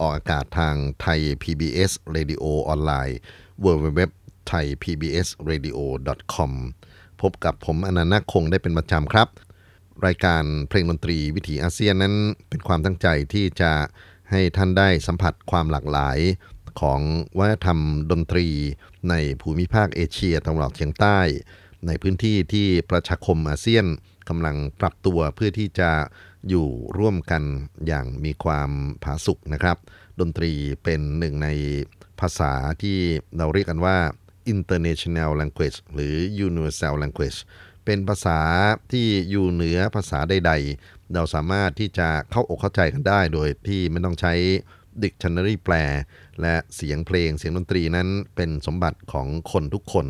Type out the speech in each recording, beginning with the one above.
ออกอากาศทางไทย PBS Radio ออนไลน์ www Thai PBS Radio com พบกับผมอานันท์ นาคคงได้เป็นประจำครับ รายการเพลงดนตรีวิถีอาเซียนนั้นเป็นความตั้งใจที่จะให้ท่านได้สัมผัสความหลากหลายของวัฒนธรรมดนตรีในภูมิภาคเอเชียตะวันออกเฉียงใต้ ในพื้นที่ที่ประชาคมอาเซียนกำลังปรับตัวเพื่อที่จะ อยู่ร่วมกันอย่างมีความผาสุกนะครับ ดนตรีเป็นหนึ่งในภาษาที่เราเรียกกันว่า international language หรือ universal language เป็นภาษาที่อยู่เหนือภาษาใด ๆ เราสามารถที่จะเข้าอกเข้าใจกันได้โดยที่ไม่ต้องใช้ dictionary แปล และเสียงเพลงเสียงดนตรีนั้นเป็นสมบัติของคนทุกคน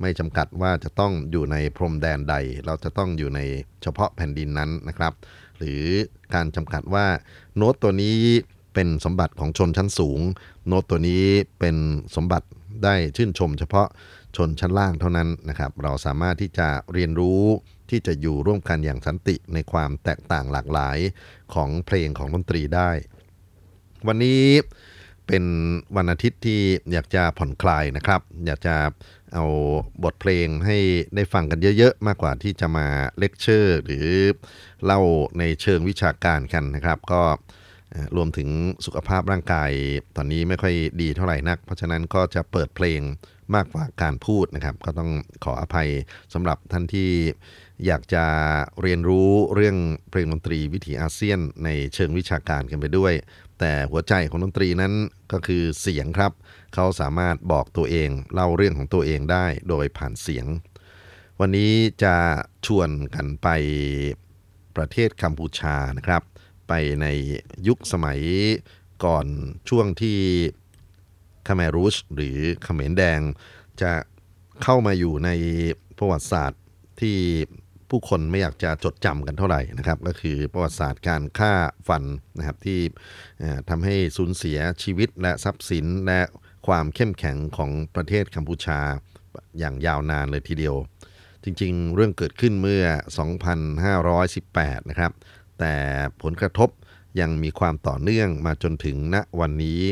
ไม่จำกัดว่าจะต้องอยู่ในพรมแดนใด เราจะต้องอยู่ในเฉพาะแผ่นดินนั้นนะครับ หรือการจำกัดว่าโน้ตตัวนี้เป็นสมบัติของชนชั้นสูง โน้ตตัวนี้เป็นสมบัติได้ชื่นชม เฉพาะชนชั้นล่างเท่านั้นนะครับ เราสามารถที่จะเรียนรู้ที่จะอยู่ร่วมกันอย่างสันติในความแตกต่างหลากหลายของเพลงของดนตรีได้ วันนี้ เป็นวันอาทิตย์ที่อยากจะผ่อนคลายนะครับ อยากจะเอาบทเพลงให้ได้ฟังกันเยอะๆ มากกว่าที่จะมาเลคเชอร์ หรือเล่าในเชิงวิชาการกันนะครับ ก็รวมถึงสุขภาพร่างกายตอนนี้ไม่ค่อยดีเท่าไหร่นัก เพราะฉะนั้นก็จะเปิดเพลงมากกว่าการพูดนะครับ ก็ต้องขออภัยสำหรับท่านที่อยากจะเรียนรู้เรื่องเพลงดนตรีวิถีอาเซียนในเชิงวิชาการกันไปด้วย แต่หัวใจของดนตรีนั้นก็คือเสียงครับ เขาสามารถบอกตัวเองเล่าเรื่องของตัวเองได้โดยผ่านเสียง วันนี้จะชวนกันไปประเทศกัมพูชานะครับ ไปในยุคสมัยก่อนช่วงที่คาเมรุชหรือเขมรแดง จะเข้ามาอยู่ในประวัติศาสตร์ที่ ผู้คนไม่อยากจะจดจำกันเท่าไหร่นะครับก็คือประวัติศาสตร์การฆ่าฟันนะครับที่ทำให้สูญเสียชีวิตและทรัพย์สินและความเข้มแข็งของประเทศกัมพูชาอย่างยาวนานเลยทีเดียว จริงๆ เรื่องเกิดขึ้นเมื่อ 2518 นะครับ แต่ผลกระทบยังมีความต่อเนื่องมาจนถึงณวันนี้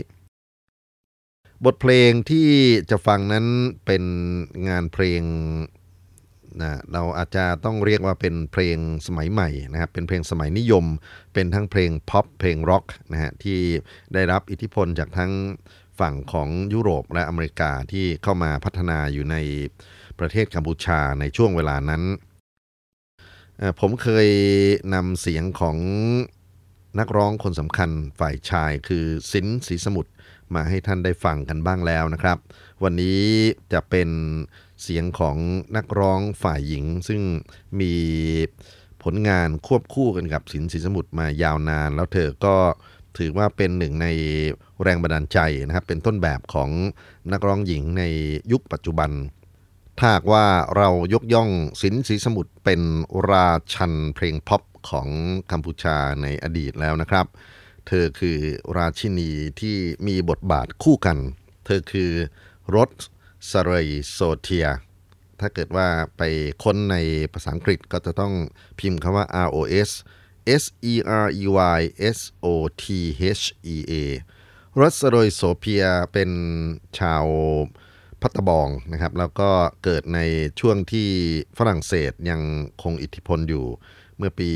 บทเพลงที่จะฟังนั้นเป็นงานเพลง นะเราอาจจะต้องเรียกว่าเป็นเพลงสมัยใหม่นะครับเป็นเพลงสมัยนิยม เป็นทั้งเพลงพ็อปเพลงร็อกนะฮะที่ได้รับอิทธิพลจากทั้งฝั่งของยุโรปและอเมริกาที่เข้ามาพัฒนาอยู่ในประเทศกัมพูชาในช่วงเวลานั้น ผมเคยนำเสียงของนักร้องคนสำคัญฝ่ายชายคือสินสีสมุทรมาให้ท่านได้ฟังกันบ้างแล้วนะครับ วันนี้จะเป็น เสียงของนักร้องฝ่ายหญิง ซึ่งมีผลงานควบคู่กันกับสินสีสมุทรมายาวนาน แล้วเธอก็ถือว่าเป็นหนึ่งในแรงบันดาลใจนะครับ เป็นต้นแบบของนักร้องหญิงในยุคปัจจุบันถ้าว่าเรายกย่องสินสีสมุทรเป็นราชันเพลงพ็อปของกัมพูชาในอดีตแล้วนะครับ เธอคือราชินีที่มีบทบาทคู่กัน เธอคือรส สเรยโซเทีย ถ้าเกิดว่าไปค้นในภาษาอังกฤษก็จะต้องพิมพ์คำว่า R O S S E R E Y S O T H E A รสสเรยโซเทียเป็นชาวพระตะบองนะครับ แล้วก็เกิดในช่วงที่ฝรั่งเศสยังคงอิทธิพลอยู่เมื่อปี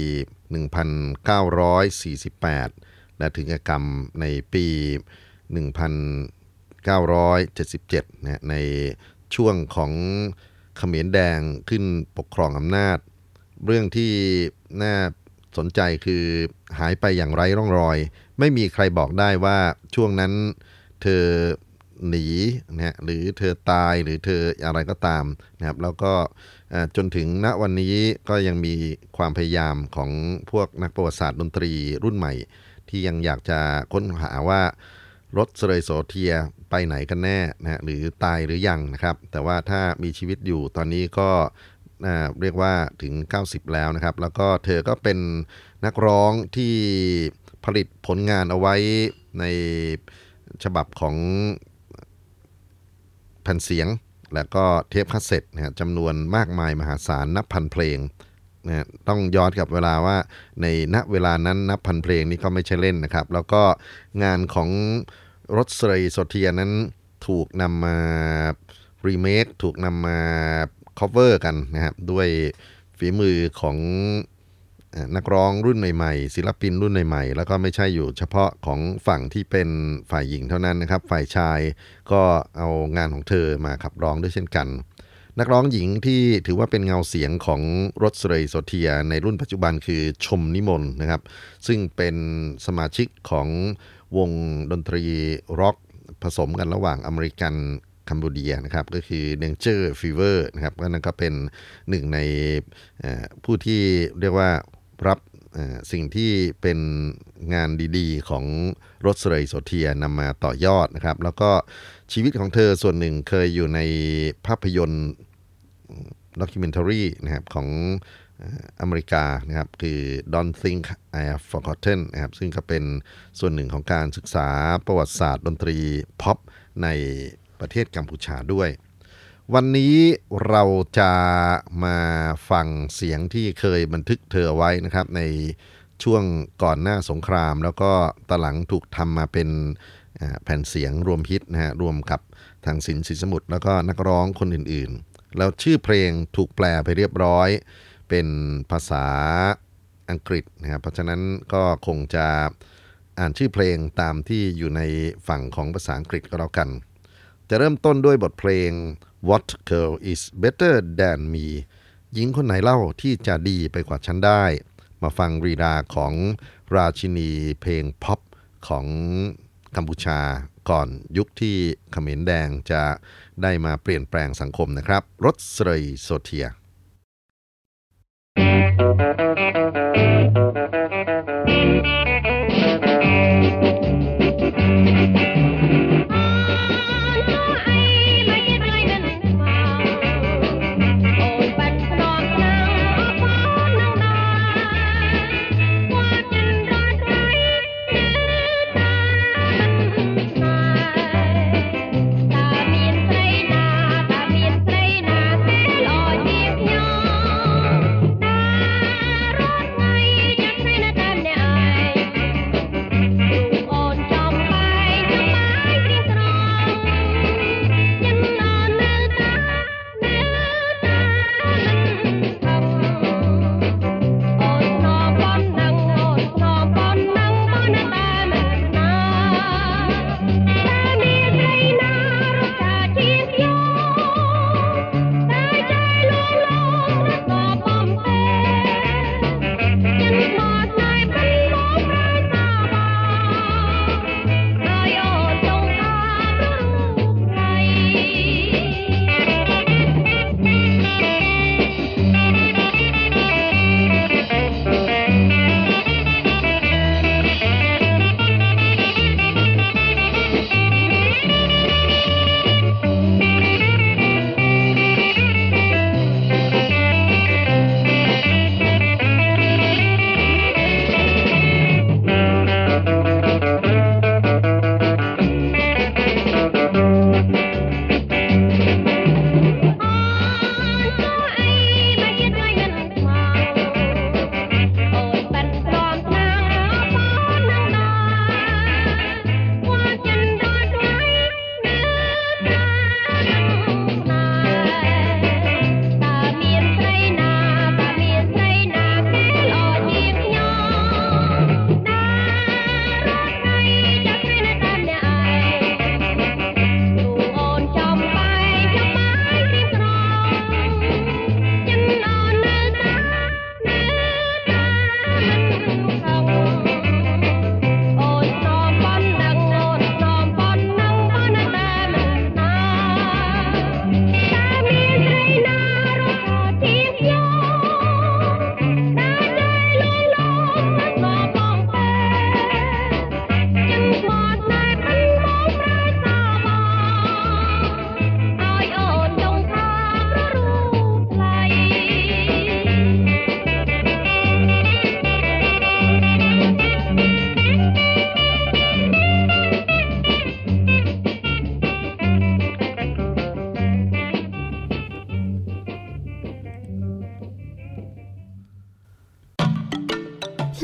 1948 และถึงกรรมในปี 1977นะในช่วงของเขมรแดงขึ้นปกครองอำนาจ เรื่องที่น่าสนใจคือหายไปอย่างไร้ร่องรอย ไม่มีใครบอกได้ว่าช่วงนั้นเธอหนีนะหรือเธอตายหรือเธออะไรก็ตามนะครับแล้วก็จนถึงณวันนี้ก็ยังมีความพยายามของพวกนักประวัติศาสตร์ดนตรีรุ่นใหม่ ที่ยังอยากจะค้นหาว่ารถเสรยโสเทีย ไปไหนกันแน่นะฮะหรือตายหรือยังนะครับ แต่ว่าถ้ามีชีวิตอยู่ตอนนี้ก็เรียกว่าถึง 90 แล้วนะครับ แล้วก็เธอก็เป็นนักร้องที่ผลิตผลงานเอาไว้ในฉบับของแผ่นเสียง แล้วก็เทปคาสเซ็ตนะจำนวนมากมายมหาศาลนับพันเพลงนะต้องย้อนกับเวลาว่าในณเวลานั้นนับพันเพลงนี่ก็ไม่ใช่เล่นนะครับ แล้วก็งานของ รส สเรย์โซเทียนั้นถูกนำมารีเมคถูกนำมา cover กันนะครับ ด้วยฝีมือของนักร้องรุ่นใหม่ๆ ศิลปินรุ่นใหม่ๆ แล้วก็ไม่ใช่อยู่เฉพาะของฝั่งที่เป็นฝ่ายหญิงเท่านั้นนะครับ ฝ่ายชายก็เอางานของเธอมาขับร้องด้วยเช่นกัน นักร้องหญิงที่ถือว่าเป็นเงาเสียงของรถสเรยโซเทีย ในรุ่นปัจจุบันคือชมนิมนต์นะครับ ซึ่งเป็นสมาชิกของ วงดนตรีร็อกผสมกันระหว่างอเมริกันCambodia นะครับก็คือ Dengue Fever นะครับก็นั่นก็เป็นหนึ่งในผู้ที่เรียกว่ารับสิ่งที่เป็นงานดีๆ ของรส สเรย์โซเทียนำมาต่อยอดนะครับ แล้วก็ชีวิตของเธอส่วนหนึ่งเคยอยู่ในภาพยนตร์ documentary นะครับของ อเมริกานะครับคือ Don't Think I Have Forgotten นะครับซึ่งก็เป็นส่วนหนึ่งของการศึกษาประวัติศาสตร์ดนตรีพ็อปในประเทศกัมพูชาด้วย วันนี้เราจะมาฟังเสียงที่เคยบันทึกเธอไว้นะครับในช่วงก่อนหน้าสงคราม แล้วก็ตหลังถูกทำมาเป็นแผ่นเสียงรวมฮิตนะฮะรวมกับทางสินสิสมุทรแล้วก็นักร้องคนอื่นๆ แล้วชื่อเพลงถูกแปลไปเรียบร้อย เป็นภาษาอังกฤษนะครับเพราะฉะนั้นก็คงจะอ่านชื่อเพลงตามที่อยู่ในฝั่งของภาษาอังกฤษก็แล้วกัน จะเริ่มต้นด้วยบทเพลง What girl is better than me หญิงคนไหนเล่าที่จะดีไปกว่าฉันได้ มาฟังรีดาของราชินีเพลงพ็อปของกัมพูชาก่อนยุคที่เขมรแดงจะได้มาเปลี่ยนแปลงสังคมนะครับ รถสเรย์โซเทีย Thank you.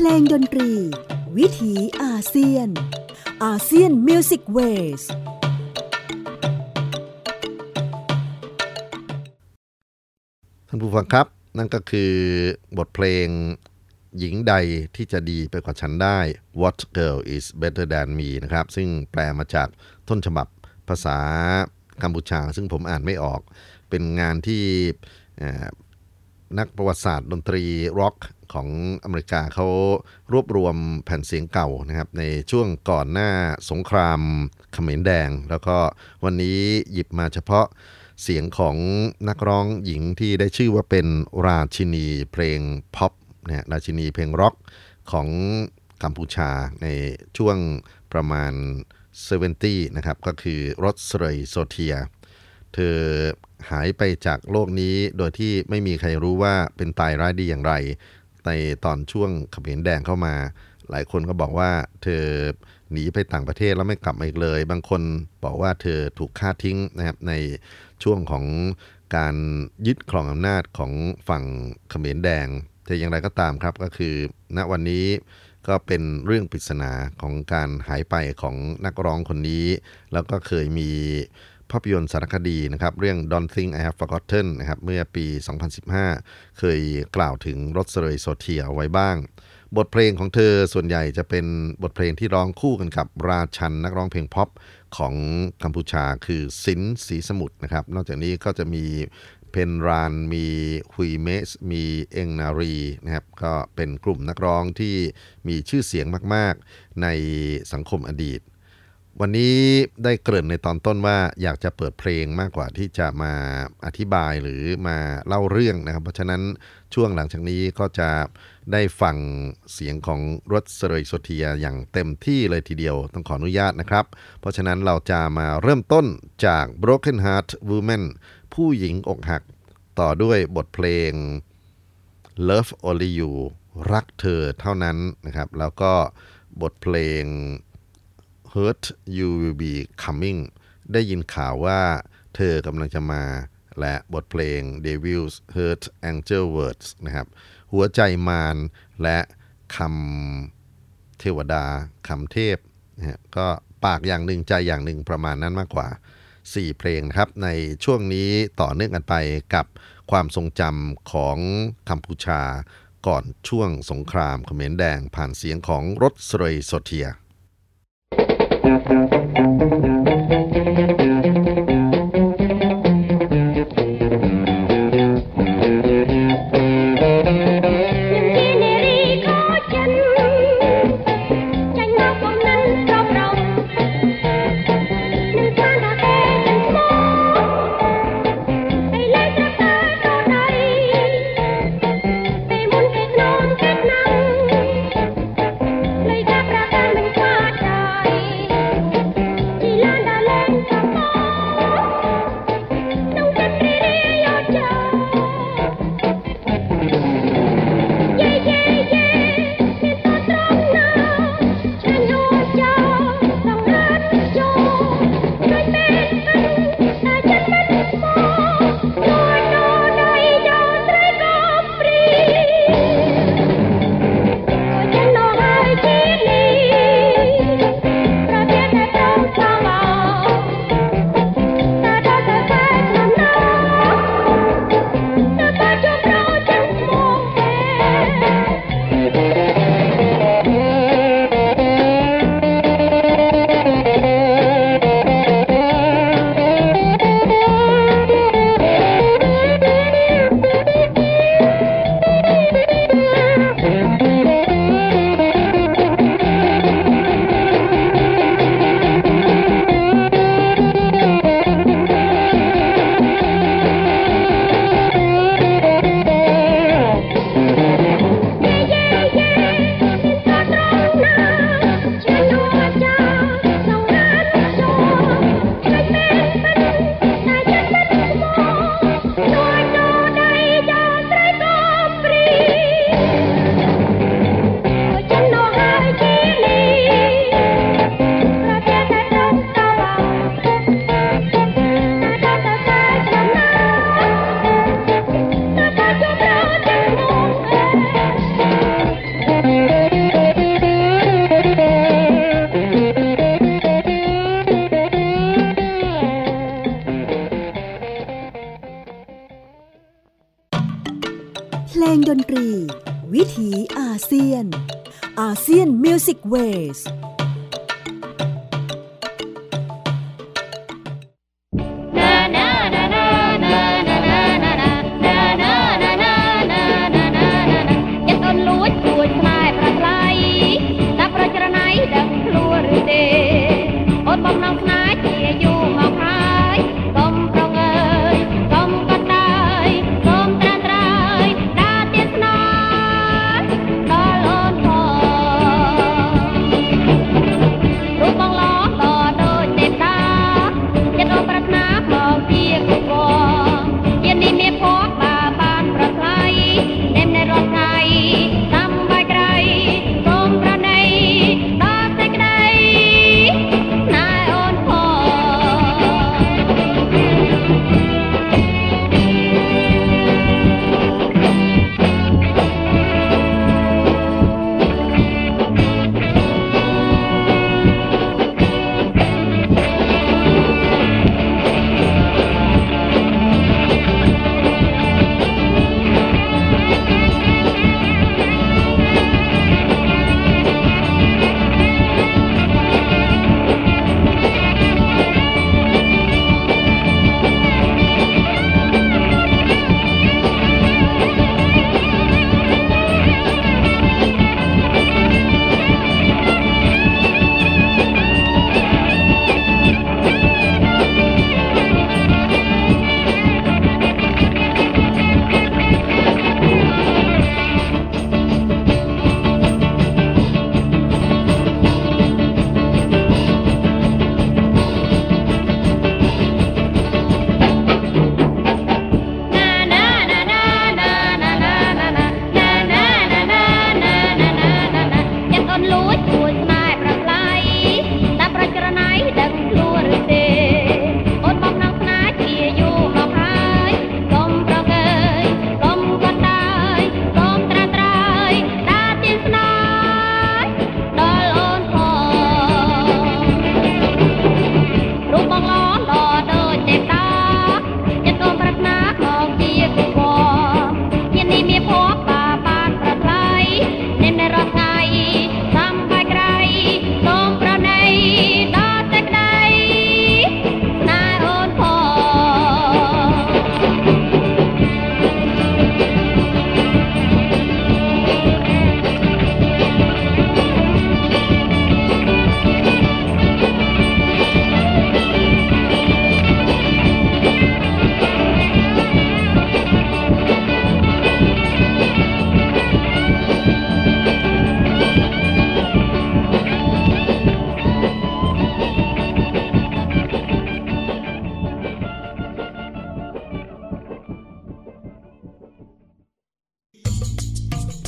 ลงดนตรี วิถีอาเซียน ASEAN Music Waysท่านผู้ฟังครับ นั่นก็คือบทเพลงหญิงใดที่จะดีไปกว่าฉันได้ What girl is better than me นะครับ ซึ่งแปลมาจากต้นฉบับภาษากัมพูชา ซึ่งผมอ่านไม่ออก เป็นงานที่นักประวัติศาสตร์ดนตรีร็อก ของอเมริกาเขารวบรวมแผ่นเสียงเก่านะครับ ในช่วงก่อนหน้าสงครามเขมรแดง แล้วก็วันนี้หยิบมาเฉพาะเสียงของนักร้องหญิงที่ได้ชื่อว่าเป็นราชินีเพลงพ็อปนะราชินีเพลงร็อกของกัมพูชาในช่วงประมาณ 70 นะครับ ก็คือรสเรยโซเทีย เธอหายไปจากโลกนี้โดยที่ไม่มีใครรู้ว่าเป็นตายร้ายดีอย่างไร ในตอนช่วงขเขมรแดงเข้ามา หลายคนก็บอกว่าเธอหนีไปต่างประเทศแล้วไม่กลับมาอีกเลย บางคนบอกว่าเธอถูกฆ่าทิ้งนะครับในช่วงของการยึดครองอำนาจของฝั่งเขมรแดงแต่อย่างไรก็ตามครับก็คือ ณวันนี้ก็เป็นเรื่องปริศนาของการหายไปของนักร้องคนนี้ แล้วก็เคยมี ภาพยนตร์สารคดีนะครับเรื่อง Don't Think I Have Forgotten นะครับเมื่อปี 2015 เคยกล่าวถึงรส เสรยโซเทียไว้บ้าง บทเพลงของเธอส่วนใหญ่จะเป็นบทเพลงที่ร้องคู่กันกับราชันนักร้องเพลงพ็อปของกัมพูชาคือสินสีสมุทรนะครับ นอกจากนี้ก็จะมีเพนรานมีฮุยเมียส มีเองนารีนะครับก็เป็นกลุ่มนักร้องที่มีชื่อเสียงมาก ๆ ในสังคมอดีต วันนี้ได้เกริ่นในตอนต้นว่าอยากจะเปิดเพลงมากกว่าที่จะมาอธิบายหรือมาเล่าเรื่องนะครับ เพราะฉะนั้นช่วงหลังจากนี้ก็จะได้ฟังเสียงของรถสเรยโซเทียอย่างเต็มที่เลยทีเดียวต้องขออนุญาตนะครับ เพราะฉะนั้นเราจะมาเริ่มต้นจาก Broken Heart Woman ผู้หญิงอกหักต่อด้วยบทเพลง Love Only You รักเธอเท่านั้นนะครับ แล้วก็บทเพลง Hurt You Will Be Coming ได้ยินข่าวว่าเธอกำลังจะมาและบทเพลง Devil's Hurt Angel Words นะครับหัวใจมารและคำเทวดาคำเทพนะก็ปากอย่างหนึ่งใจอย่างหนึ่งประมาณนั้นมากกว่า 4 เพลงครับในช่วงนี้ต่อเนื่องกันไปกับความทรงจำของกัมพูชา ก่อนช่วงสงครามเขมรแดงผ่านเสียงของรถสเรยโซเทีย อา ways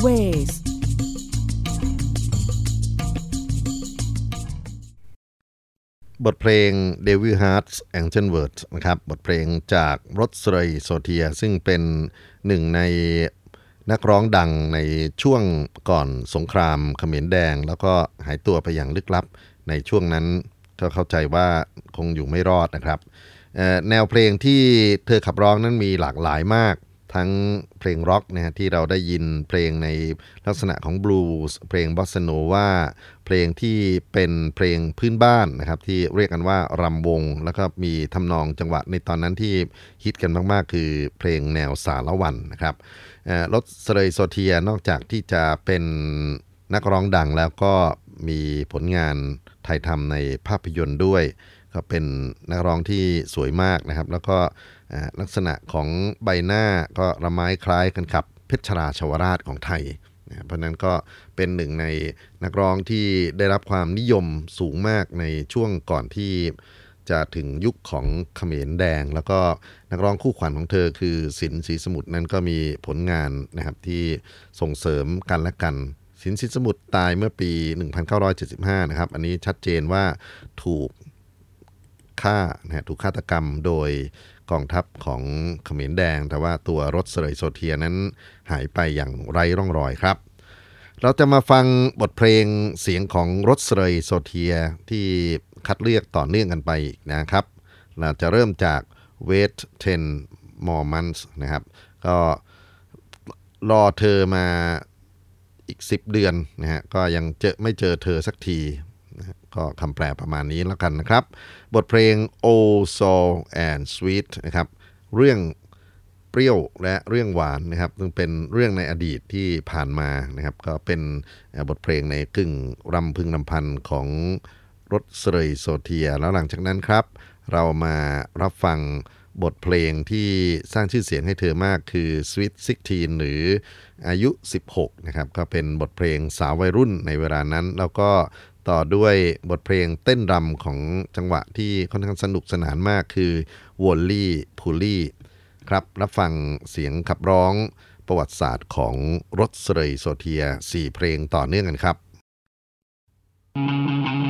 Music Waysบทเพลง Devil Hearts Angel Words นะครับ บทเพลงจากรสเรยโซเทีย ซึ่งเป็นหนึ่งในนักร้องดังในช่วงก่อนสงครามเขมรแดง แล้วก็หายตัวไปอย่างลึกลับ ในช่วงนั้นก็เข้าใจว่าคงอยู่ไม่รอดนะครับ แนวเพลงที่เธอขับร้องนั้นมีหลากหลายมาก ทั้งเพลงร็อกนะฮะที่เราได้ยินเพลงในลักษณะของบลูส์เพลงบอสโนวาเพลงที่เป็นเพลงพื้นบ้านนะครับที่เรียกกันว่ารำวง แล้วก็มีทำนองจังหวะในตอนนั้นที่ฮิตกันมาก ๆ คือเพลงแนวสาละวันนะครับรส เสเรโซเทียนอกจากที่จะเป็นนักร้องดังแล้วก็มีผลงานถ่ายทำในภาพยนตร์ด้วย ก็เป็นนักร้องที่สวยมากนะครับ แล้วก็ลักษณะของใบหน้าก็ระไม้คล้ายกันกับเพชรราชวราชของไทยเพราะนั้นก็เป็นหนึ่งในนักร้องที่ได้รับความนิยมสูงมากในช่วงก่อนที่จะถึงยุคของเขมรแดง แล้วก็นักร้องคู่ขวัญของเธอคือสินศรีสมุทรนั้นก็มีผลงานนะครับที่ส่งเสริมกันและกัน สินศรีสมุทรตายเมื่อปี 1975 นะครับ อันนี้ชัดเจนว่าถูก ฆ่านะฮะถูกฆาตกรรมโดยกองทัพของเขมรแดง แต่ว่าตัวรถเสยโซเทียนั้นหายไปอย่างไร้ร่องรอยครับ เราจะมาฟังบทเพลงเสียงของรถเสยโซเทียที่คัดเลือกต่อเนื่องกันไปนะครับ เราจะเริ่มจาก Wait 10 More Months นะครับ ก็รอเธอมาอีก 10 เดือนนะฮะก็ยังเจอไม่เจอเธอสักที ก็คำแปลประมาณนี้แล้วกันนะครับ บทเพลง o So and Sweet นะครับ เรื่องเปรี้ยวและเรื่องหวานนะครับซึ่งเป็นเรื่องในอดีตที่ผ่านมานะครับ ก็เป็นบทเพลงในกึ่งรำพึงรำพันของรถเสยโซเทีย แล้วหลังจากนั้นครับ เรามารับฟังบทเพลงที่สร้างชื่อเสียงให้เธอมากคือ Sweet 16 หรืออายุ 16 นะครับ ก็เป็นบทเพลงสาววัยรุ่นในเวลานั้น แล้วก็ ต่อด้วยบทเพลงเต้นรำของจังหวะที่ค่อนข้างสนุกสนานมากคือ Wooly Bully ครับรับฟังเสียงขับร้องประวัติศาสตร์ของรส เสรยโซเทีย 4 เพลงต่อเนื่องกันครับจ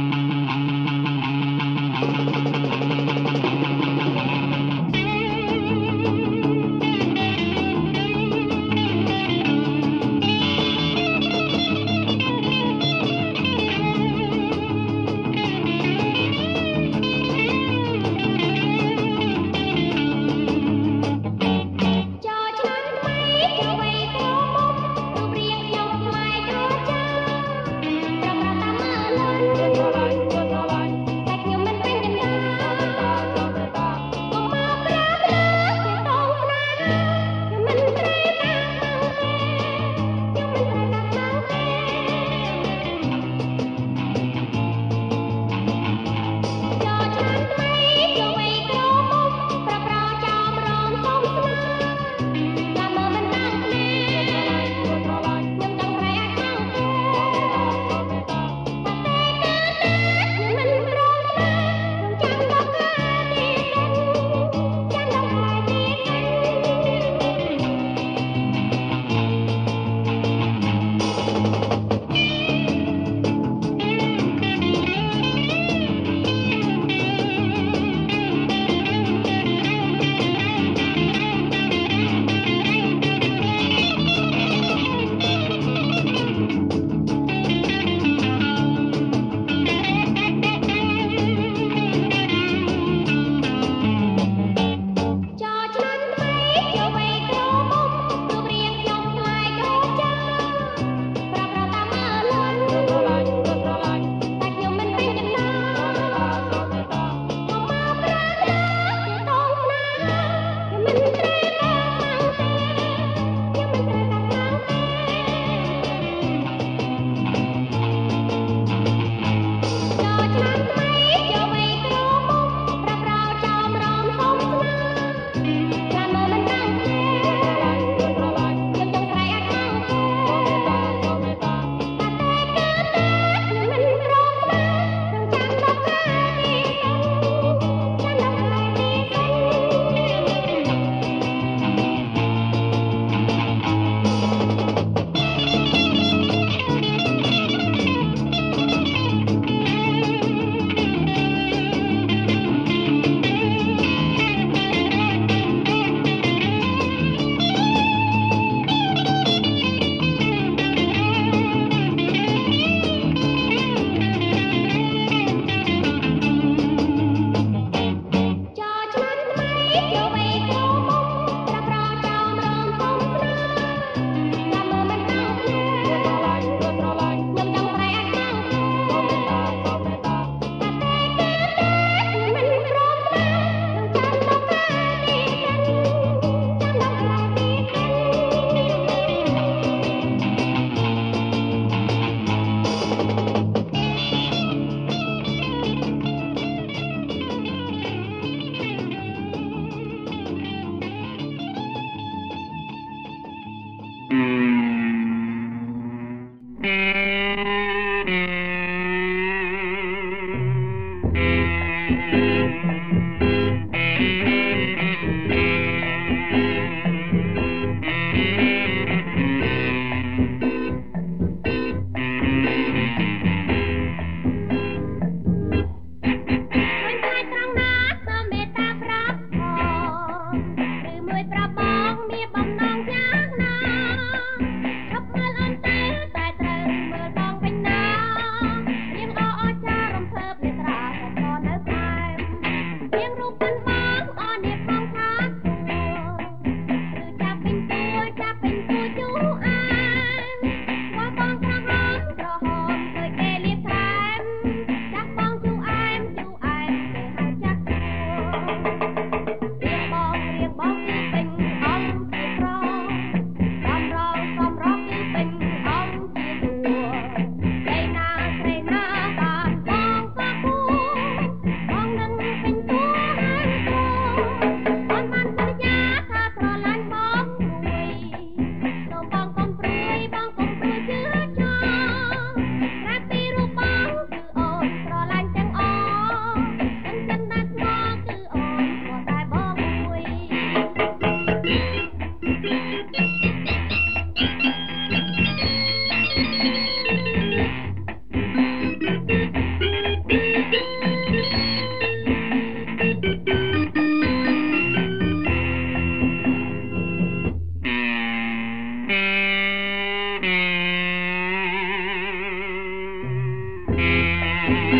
man.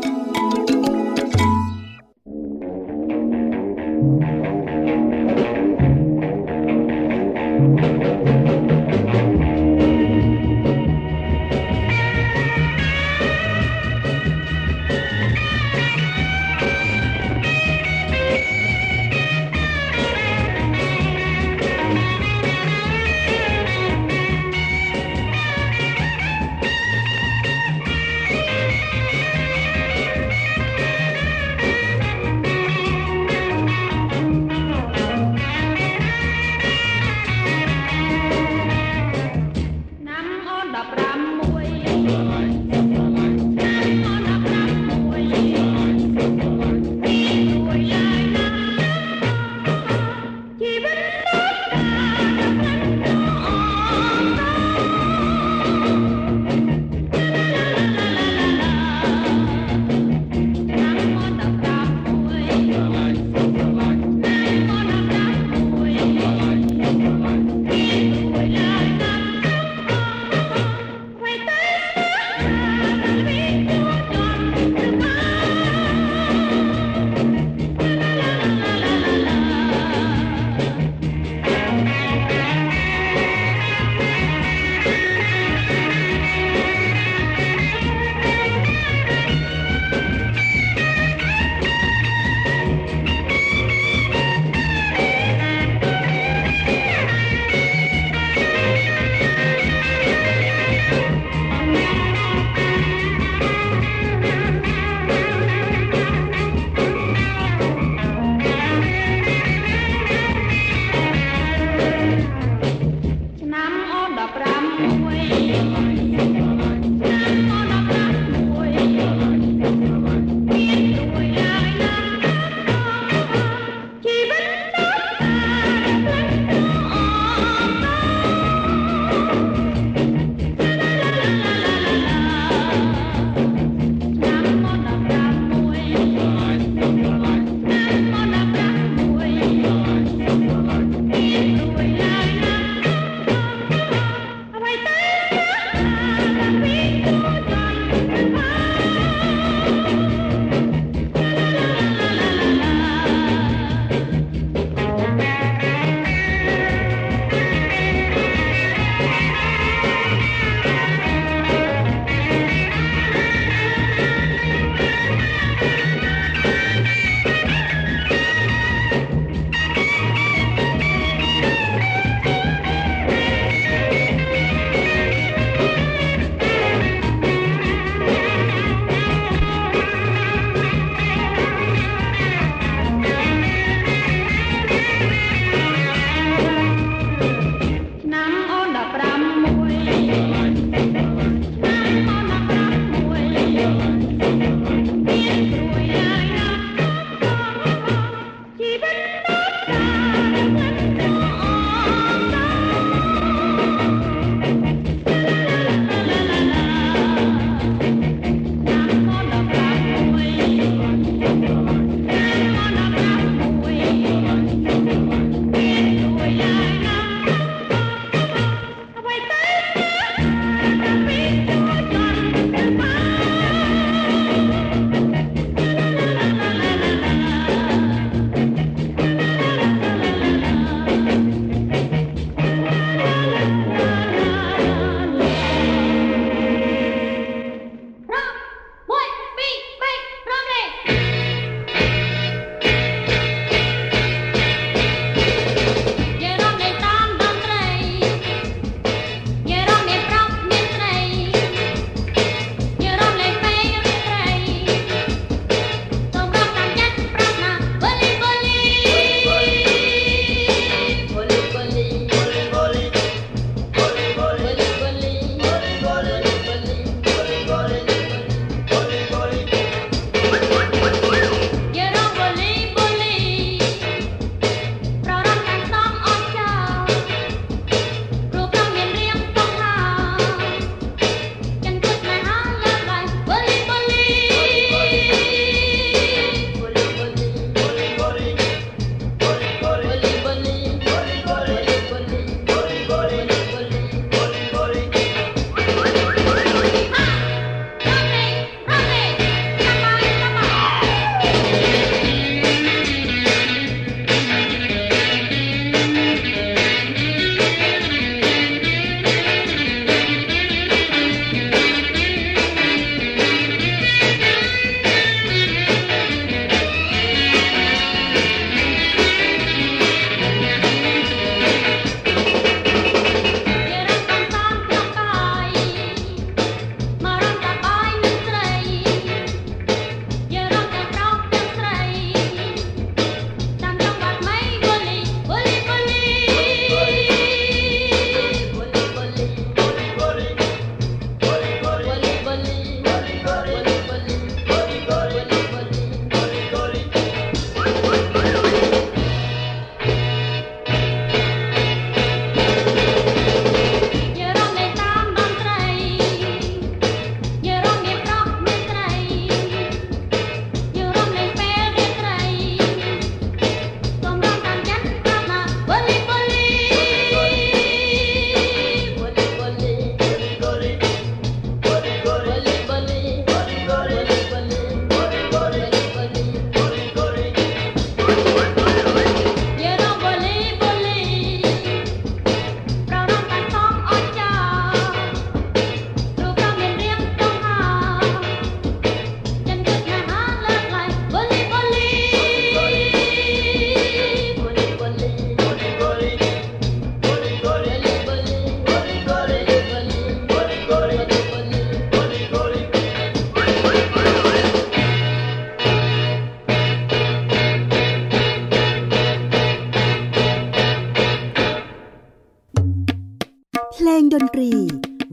งดนตรี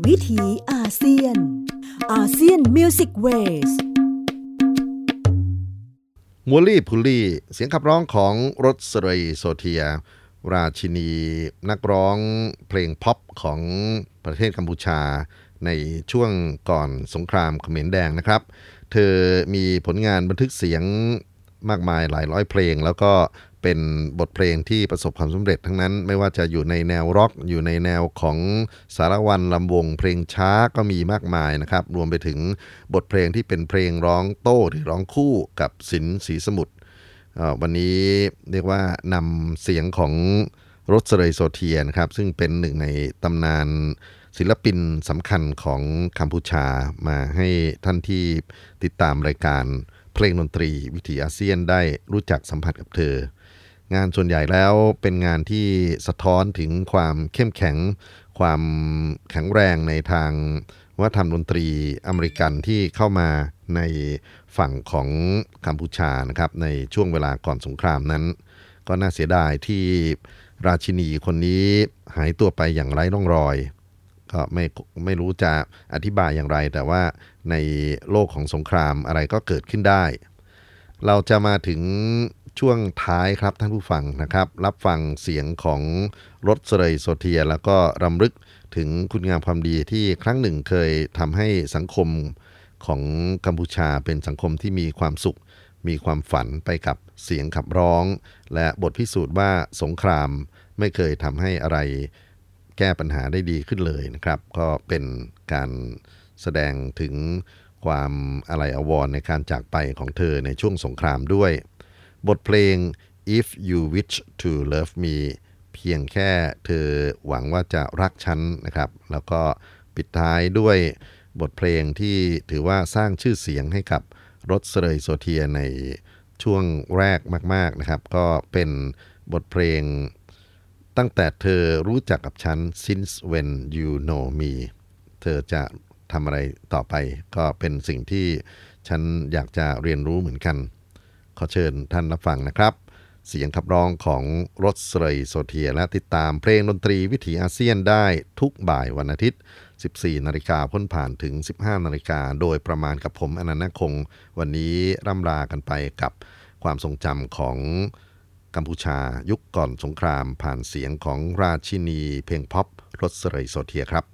วิถีอาเซียน ASEAN Music Ways Wooly Bully เสียงขับร้องของรสเรย์โซเทีย ราชินีนักร้องเพลงพ็อปของประเทศกัมพูชา ในช่วงก่อนสงครามเขมรแดงนะครับ เธอมีผลงานบันทึกเสียงมากมายหลายร้อยเพลง แล้วก็ เป็นบทเพลงที่ประสบความสำเร็จทั้งนั้น ไม่ว่าจะอยู่ในแนวร็อก อยู่ในแนวของสารวันลำวง เพลงช้าก็มีมากมายนะครับ รวมไปถึงบทเพลงที่เป็นเพลงร้องโต้หรือร้องคู่กับสินสีสมุทรวันนี้เรียกว่านำเสียงของรสเรย์โซเทียนะครับ ซึ่งเป็นหนึ่งในตำนานศิลปินสำคัญของกัมพูชามาให้ท่านที่ติดตามรายการเพลงดนตรีวิถีอาเซียนได้รู้จักสัมผัสกับเธอ งานส่วนใหญ่แล้วเป็นงานที่สะท้อนถึงความเข้มแข็ง ความแข็งแรงในทางวัฒนธรรมดนตรีอเมริกันที่เข้ามาในฝั่งของกัมพูชานะครับในช่วงเวลาก่อนสงครามนั้น ก็น่าเสียดายที่ราชินีคนนี้หายตัวไปอย่างไร้ร่องรอย ก็ไม่ไม่รู้จะอธิบายอย่างไร แต่ว่าในโลกของสงครามอะไรก็เกิดขึ้นได้ เราจะมาถึง ช่วงท้ายครับท่านผู้ฟังนะครับ รับฟังเสียงของรถเสรยโซเทีย แล้วก็รำลึกถึงคุณงามความดีที่ครั้งหนึ่งเคยทำให้สังคมของกัมพูชาเป็นสังคมที่มีความสุข มีความฝันไปกับเสียงขับร้อง และบทพิสูจน์ว่าสงครามไม่เคยทำให้อะไรแก้ปัญหาได้ดีขึ้นเลยนะครับ ก็เป็นการแสดงถึงความอะไรอาวรณ์ในการจากไปของเธอในช่วงสงครามด้วย บทเพลง if you wish to love me เพียงแค่เธอหวังว่าจะรักฉันนะครับ แล้วก็ปิดท้ายด้วยบทเพลงที่ถือว่าสร้างชื่อเสียงให้กับรถเสรยโซเทียในช่วงแรกมาก ๆนะครับ ก็เป็นบทเพลงตั้งแต่เธอรู้จักกับฉัน since when you know me เธอจะทำอะไรต่อไป ก็เป็นสิ่งที่ฉันอยากจะเรียนรู้เหมือนกัน ขอเชิญท่านรับฟังนะครับ เสียงขับร้องของรถเสรยโซเทียและติดตามเพลงดนตรีวิถีอาเซียนได้ทุกบ่ายวันอาทิตย์ 14 นาฬิกาพ้นผ่านถึง 15 นาฬิกาโดยประมาณกับผมอนันต์คง วันนี้ร่ำลากันไปกับความทรงจำของกัมพูชายุคก่อนสงครามผ่านเสียงของราชินีเพลงพ็อปรถเสรยโซเทียครับ